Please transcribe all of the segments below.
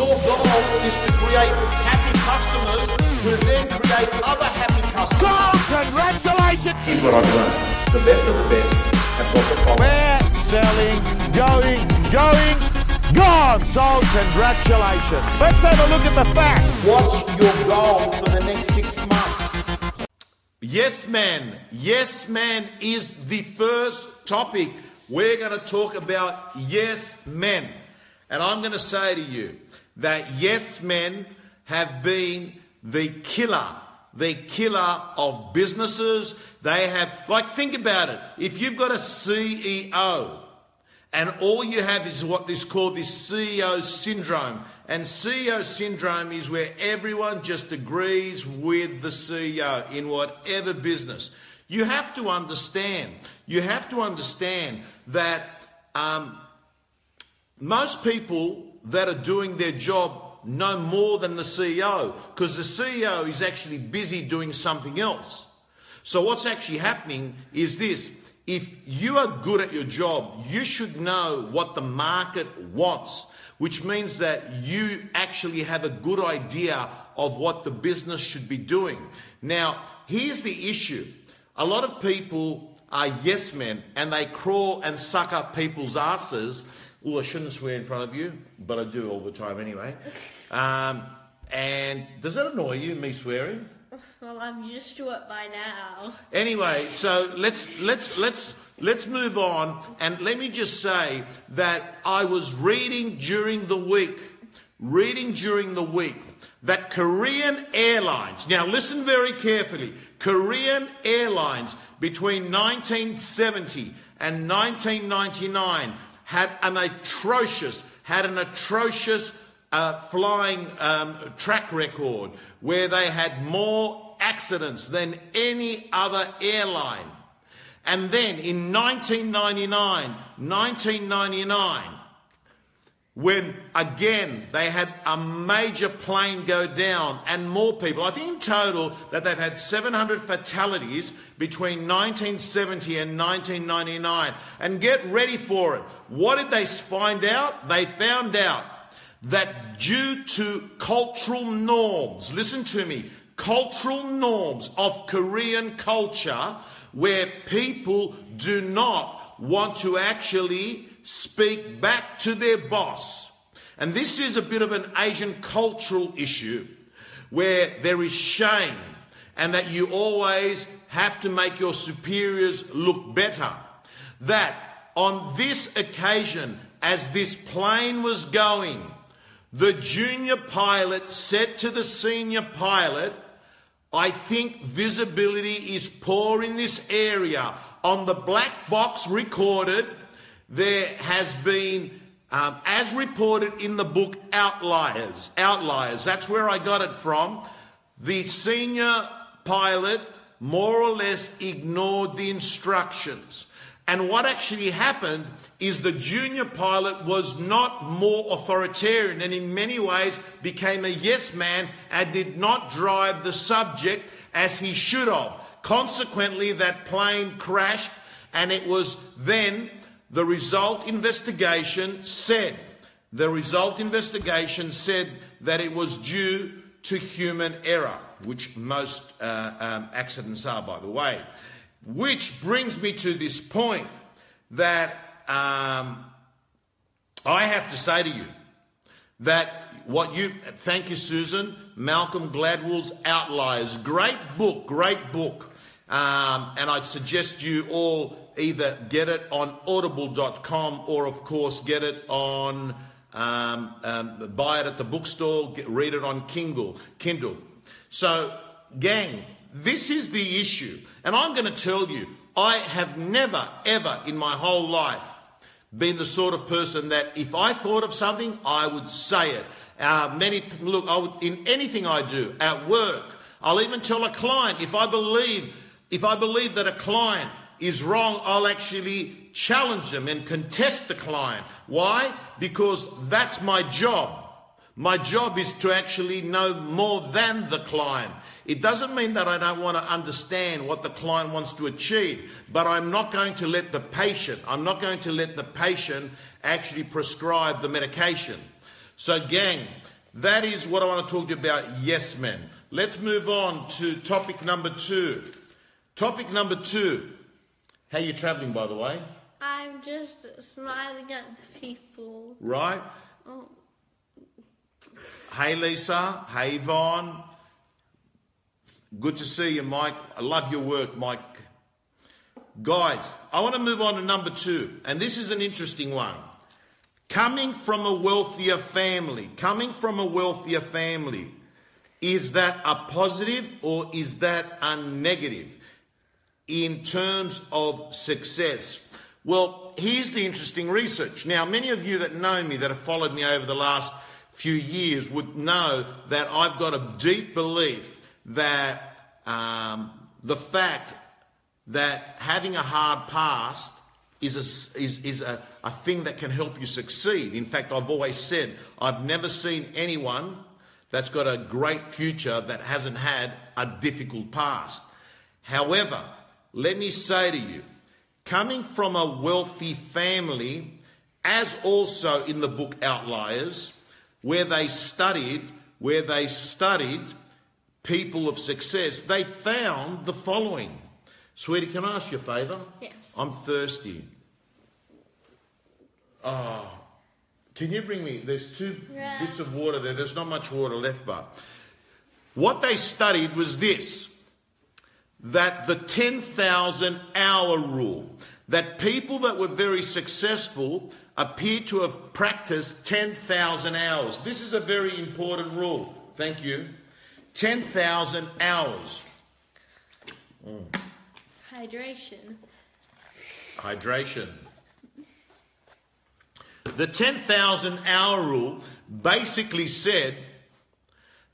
Your goal is to create happy customers who then create other happy customers. Congratulations! Here's what I've learned. The best of the best have got the following. We're selling, going, going, gone. So Congratulations. Let's have a look at the facts. What's your goal for the next six months? Yes Man. Yes Man is the first topic. We're going to talk about yes men. And I'm going to say to you that yes men have been the killer, the killer of businesses. They have, like, think about it. If you've got a CEO and all you have is what is called this CEO syndrome. And CEO syndrome is where everyone just agrees with the CEO in whatever business. You have to understand, you have to understand that um, most people that are doing their job no more than the CEO because the CEO is actually busy doing something else. So, what's actually happening is this if you are good at your job, you should know what the market wants, which means that you actually have a good idea of what the business should be doing. Now, here's the issue a lot of people are yes men and they crawl and suck up people's asses. Oh, I shouldn't swear in front of you, but I do all the time anyway. Um, and does that annoy you, me swearing? Well, I'm used to it by now. Anyway, so let's let's let's let's move on and let me just say that I was reading during the week, reading during the week that Korean Airlines. Now listen very carefully. Korean Airlines between 1970 and 1999 had an atrocious had an atrocious uh, flying um, track record where they had more accidents than any other airline. And then in 1999, 1999, when again they had a major plane go down and more people, I think in total that they've had 700 fatalities between 1970 and 1999. And get ready for it. What did they find out? They found out that due to cultural norms, listen to me, cultural norms of Korean culture, where people do not want to actually speak back to their boss. And this is a bit of an Asian cultural issue where there is shame and that you always have to make your superiors look better. That on this occasion, as this plane was going, the junior pilot said to the senior pilot, I think visibility is poor in this area. On the black box recorded, there has been, um, as reported in the book Outliers, Outliers, that's where I got it from. The senior pilot more or less ignored the instructions. And what actually happened is the junior pilot was not more authoritarian and in many ways became a yes man and did not drive the subject as he should have. Consequently, that plane crashed and it was then the result investigation said, the result investigation said that it was due to human error, which most uh, um, accidents are, by the way. Which brings me to this point that um, I have to say to you that what you, thank you, Susan, Malcolm Gladwell's Outliers, great book, great book. Um, and I'd suggest you all either get it on audible.com or, of course, get it on, um, um, buy it at the bookstore, get, read it on Kindle. Kindle. So, gang, this is the issue. And I'm going to tell you, I have never, ever in my whole life been the sort of person that if I thought of something, I would say it. Uh, many look would, in anything I do at work. I'll even tell a client if I believe if I believe that a client is wrong, I'll actually challenge them and contest the client. Why? Because that's my job. My job is to actually know more than the client. It doesn't mean that I don't want to understand what the client wants to achieve, but I'm not going to let the patient, I'm not going to let the patient actually prescribe the medication. So, gang, That is what I want to talk to you about, yes men. Let's move on to topic number two. Topic number two. How you travelling, by the way? I'm just smiling at the people. Right? Oh, Hey, Lisa. Hey, Yvonne. Good to see you, Mike. I love your work, Mike. Guys, I want to move on to number two, and this is an interesting one. Coming from a wealthier family, coming from a wealthier family, is that a positive or is that a negative in terms of success? Well, here's the interesting research. Now, many of you that know me, that have followed me over the last few years, would know that I've got a deep belief that um, the fact that having a hard past is a, is, is a, a thing that can help you succeed. In fact, I've always said I've never seen anyone that's got a great future that hasn't had a difficult past. However, let me say to you, coming from a wealthy family, as also in the book Outliers, where they studied, where they studied people of success, they found the following. Sweetie, can I ask you a favour? Yes. I'm thirsty. Oh, can you bring me? There's two Yeah. bits of water there. There's not much water left, but what they studied was this that the 10,000 hour rule, that people that were very successful appear to have practiced 10,000 hours. This is a very important rule. Thank you. 10,000 hours. Mm. hydration. Hydration. The 10,000 hour rule basically said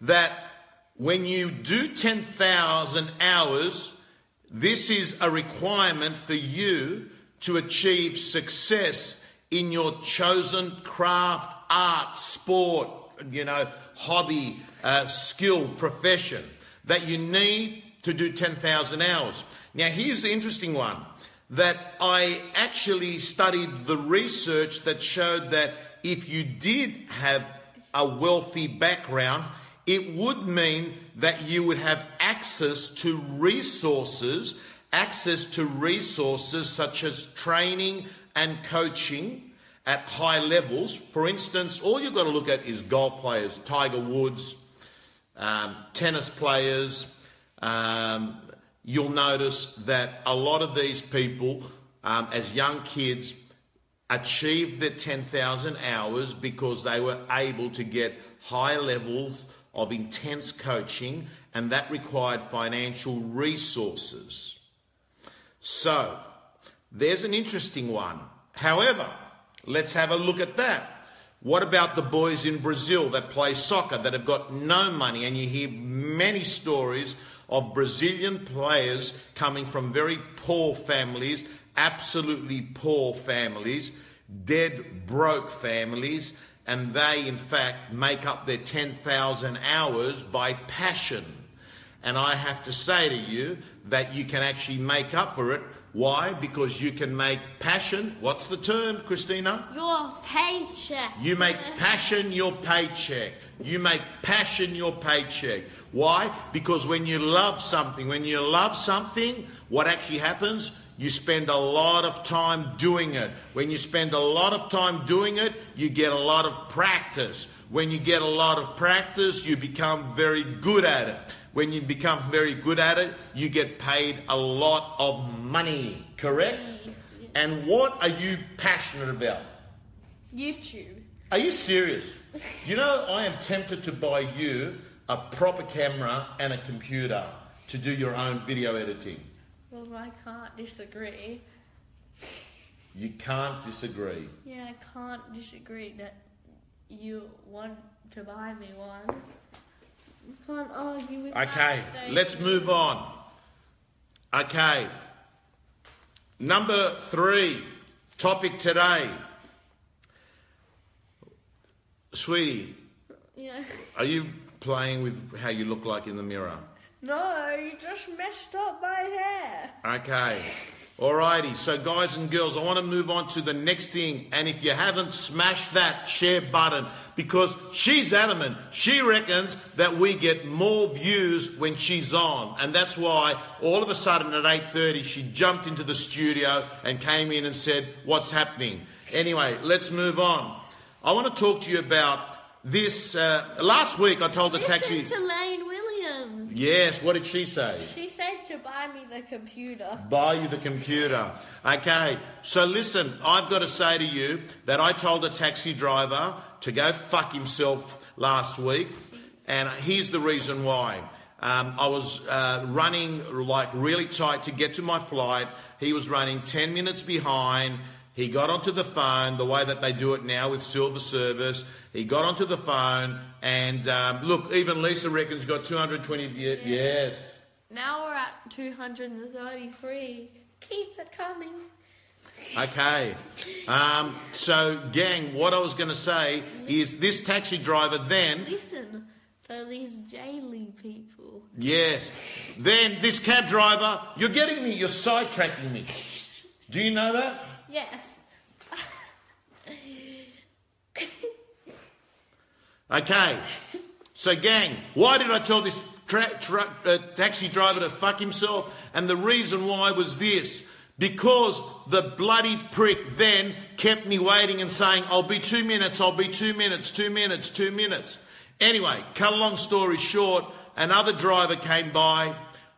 that when you do 10,000 hours, this is a requirement for you to achieve success in your chosen craft, art, sport, you know, hobby, uh, skill, profession. That you need to do 10,000 hours. Now, here's the interesting one that I actually studied the research that showed that if you did have a wealthy background, it would mean that you would have access to resources, access to resources such as training and coaching at high levels. For instance, all you've got to look at is golf players, Tiger Woods, um, tennis players. Um, you'll notice that a lot of these people, um, as young kids, achieved their 10,000 hours because they were able to get high levels of intense coaching, and that required financial resources. So, there's an interesting one. However, let's have a look at that. What about the boys in Brazil that play soccer that have got no money? And you hear many stories of Brazilian players coming from very poor families, absolutely poor families, dead broke families, and they in fact make up their 10,000 hours by passion. And I have to say to you that you can actually make up for it. Why? Because you can make passion. What's the term, Christina? Your paycheck. You make passion your paycheck. You make passion your paycheck. Why? Because when you love something, when you love something, what actually happens? You spend a lot of time doing it. When you spend a lot of time doing it, you get a lot of practice. When you get a lot of practice, you become very good at it. When you become very good at it, you get paid a lot of money, correct? Mm-hmm. And what are you passionate about? YouTube. Are you serious? You know, I am tempted to buy you a proper camera and a computer to do your own video editing. Well, I can't disagree. You can't disagree. Yeah, I can't disagree that you want to buy me one. You can't argue with that Okay, statement. let's move on. Okay. Number three, topic today. Sweetie, Yeah. are you playing with how you look like in the mirror? No, you just messed up my hair. Okay. Alrighty, so guys and girls, I want to move on to the next thing. And if you haven't, smash that share button because she's adamant. She reckons that we get more views when she's on. And that's why all of a sudden at 8.30 she jumped into the studio and came in and said, what's happening? Anyway, let's move on. I want to talk to you about this. Uh, last week I told the Listen taxi. to Lane Williams. Yes, what did she say? She said to buy me the computer. buy you the computer. Okay, so listen, I've got to say to you that I told a taxi driver to go fuck himself last week, and here's the reason why. Um, I was uh, running like really tight to get to my flight. He was running 10 minutes behind. He got onto the phone the way that they do it now with silver service. He got onto the phone, and um, look, even Lisa reckons got 220. Ye- Yes. Now we're at 233. Keep it coming. Okay. Um, so, gang, what I was going to say is this taxi driver then, Listen to these Jaily people. yes, then this cab driver, you're getting me, you're sidetracking me. Do you know that? Yes. Okay. So, gang, why did I tell this tra- tra- uh, taxi driver to fuck himself? And the reason why was this. Because the bloody prick then kept me waiting and saying, I'll be two minutes, I'll be two minutes, two minutes, two minutes. Anyway, cut a long story short, another driver came by.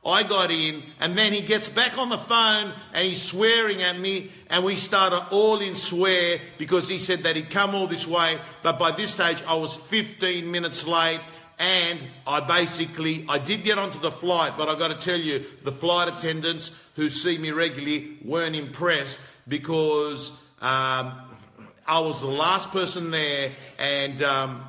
I got in, and then he gets back on the phone and he's swearing at me, and we started all in swear because he said that he'd come all this way, but by this stage I was 15 minutes late, and I basically I did get onto the flight, but I've got to tell you, the flight attendants who see me regularly weren't impressed because um, I was the last person there, and um,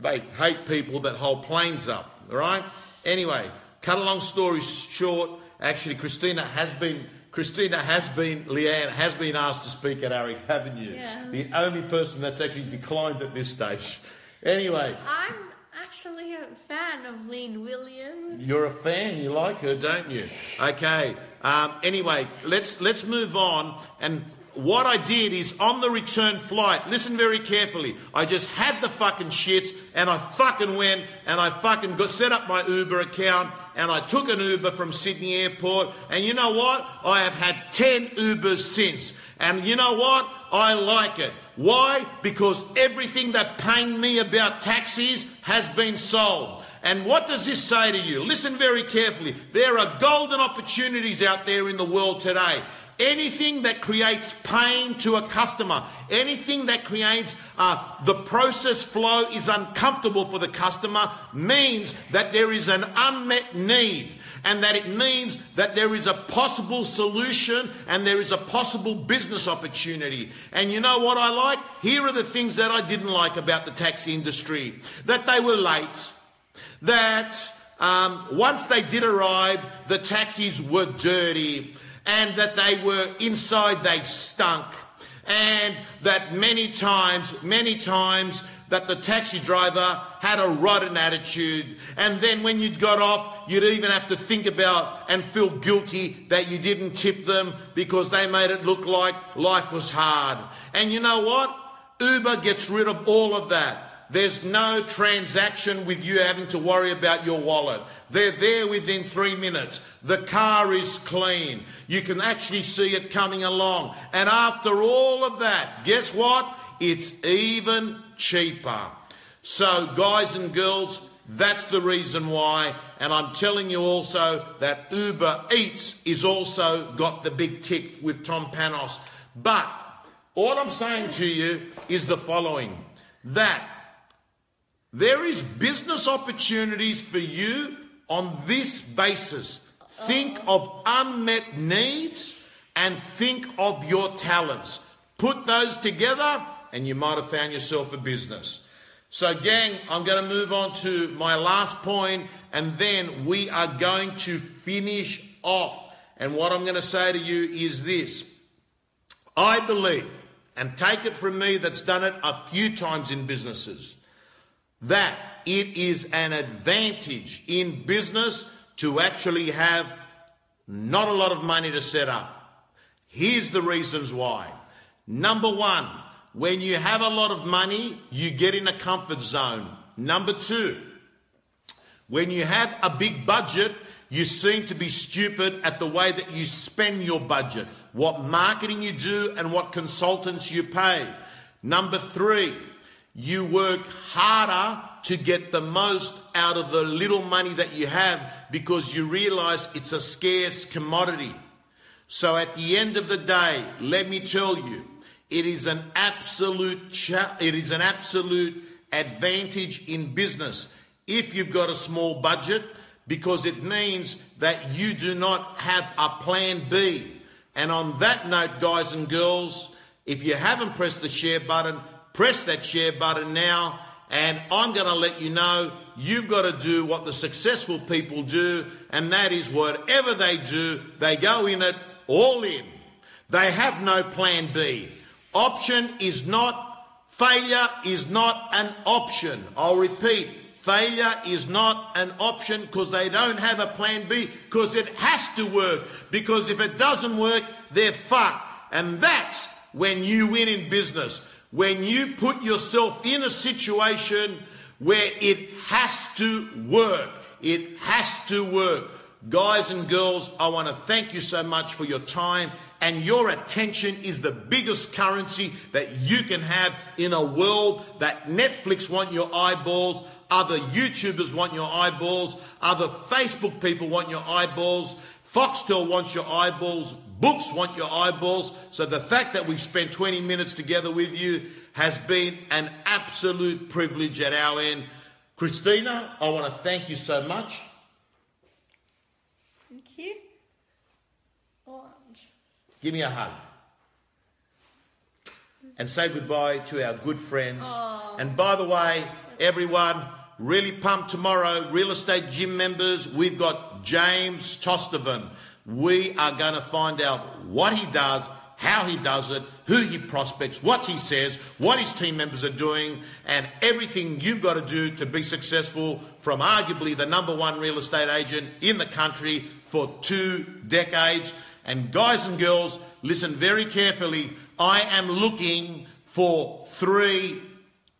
they hate people that hold planes up. Right. Anyway, cut a long story short. Actually, Christina has been. Christina has been, Leanne has been asked to speak at AREC, haven't you? Yeah. The only person that's actually declined at this stage. Anyway, I'm actually a fan of Lane Williams. you're a fan. You like her, don't you? Okay. Um, anyway, let's let's move on. And what I did is on the return flight. Listen very carefully. I just had the fucking shits, and I fucking went and I fucking got set up my Uber account. And I took an Uber from Sydney Airport. And you know what? I have had 10 Ubers since. And you know what? I like it. Why? Because everything that pained me about taxis has been solved. And what does this say to you? Listen very carefully. There are golden opportunities out there in the world today. Anything that creates pain to a customer, anything that creates uh, the process flow is uncomfortable for the customer, means that there is an unmet need and that it means that there is a possible solution and there is a possible business opportunity. And you know what I like? Here are the things that I didn't like about the taxi industry that they were late, that um, once they did arrive, the taxis were dirty, and that they were inside, they stunk, and that many times, many times, that the taxi driver had a rotten attitude. And then when you'd got off, you'd even have to think about and feel guilty that you didn't tip them because they made it look like life was hard. And you know what? Uber gets rid of all of that. There's no transaction with you having to worry about your wallet. They're there within three minutes. The car is clean. You can actually see it coming along. And after all of that, guess what? It's even cheaper. So, guys and girls, that's the reason why. And I'm telling you also that Uber Eats is also got the big tick with Tom Panos. But all I'm saying to you is the following that there is business opportunities for you on this basis. Think oh. of unmet needs and think of your talents. Put those together and you might have found yourself a business. So, gang, I'm going to move on to my last point and then we are going to finish off. And what I'm going to say to you is this I believe, and take it from me that's done it a few times in businesses, that it is an advantage in business to actually have not a lot of money to set up. Here's the reasons why. Number one, when you have a lot of money, you get in a comfort zone. Number two, when you have a big budget, you seem to be stupid at the way that you spend your budget, what marketing you do, and what consultants you pay. Number three, you work harder to get the most out of the little money that you have because you realize it's a scarce commodity. So at the end of the day, let me tell you, it is an absolute cha- it is an absolute advantage in business if you've got a small budget because it means that you do not have a plan B. And on that note, guys and girls, if you haven't pressed the share button, press that share button now. And I'm going to let you know you've got to do what the successful people do, and that is whatever they do, they go in it all in. They have no plan B. Option is not, failure is not an option. I'll repeat, failure is not an option because they don't have a plan B because it has to work. Because if it doesn't work, they're fucked. And that's when you win in business. When you put yourself in a situation where it has to work. It has to work. Guys and girls, I want to thank you so much for your time and your attention is the biggest currency that you can have in a world that Netflix want your eyeballs, other YouTubers want your eyeballs, other Facebook people want your eyeballs, Foxtel wants your eyeballs, books want your eyeballs. So the fact that we've spent 20 minutes together with you has been an absolute privilege at our end. Christina, I want to thank you so much. Thank you. Orange. Give me a hug. And say goodbye to our good friends. Oh. And by the way, everyone, really pumped tomorrow. Real estate gym members, we've got James Tostevin. We are going to find out what he does, how he does it, who he prospects, what he says, what his team members are doing, and everything you've got to do to be successful from arguably the number one real estate agent in the country for two decades. And guys and girls, listen very carefully. I am looking for three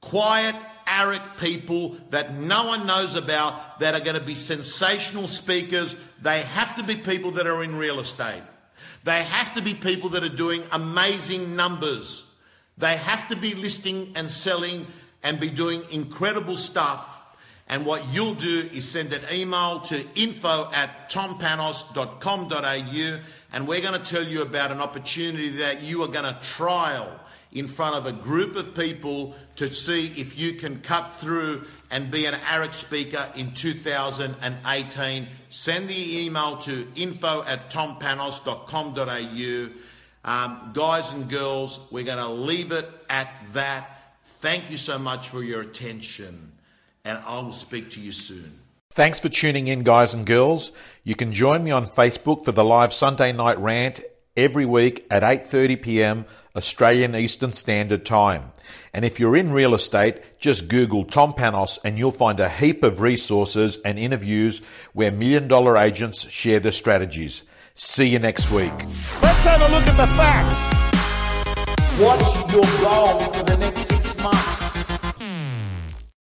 quiet, arrogant people that no one knows about that are going to be sensational speakers. They have to be people that are in real estate. They have to be people that are doing amazing numbers. They have to be listing and selling and be doing incredible stuff. And what you'll do is send an email to info at tompanos.com.au and we're going to tell you about an opportunity that you are going to trial in front of a group of people to see if you can cut through and be an AREC speaker in 2018. Send the email to info at tompanos.com.au. Um, guys and girls, we're going to leave it at that. Thank you so much for your attention, and I will speak to you soon. Thanks for tuning in, guys and girls. You can join me on Facebook for the live Sunday night rant every week at 8:30 p.m. Australian Eastern Standard Time. And if you're in real estate, just Google Tom Panos and you'll find a heap of resources and interviews where million dollar agents share their strategies. See you next week. Let's have a look at the facts. What's your goal for the next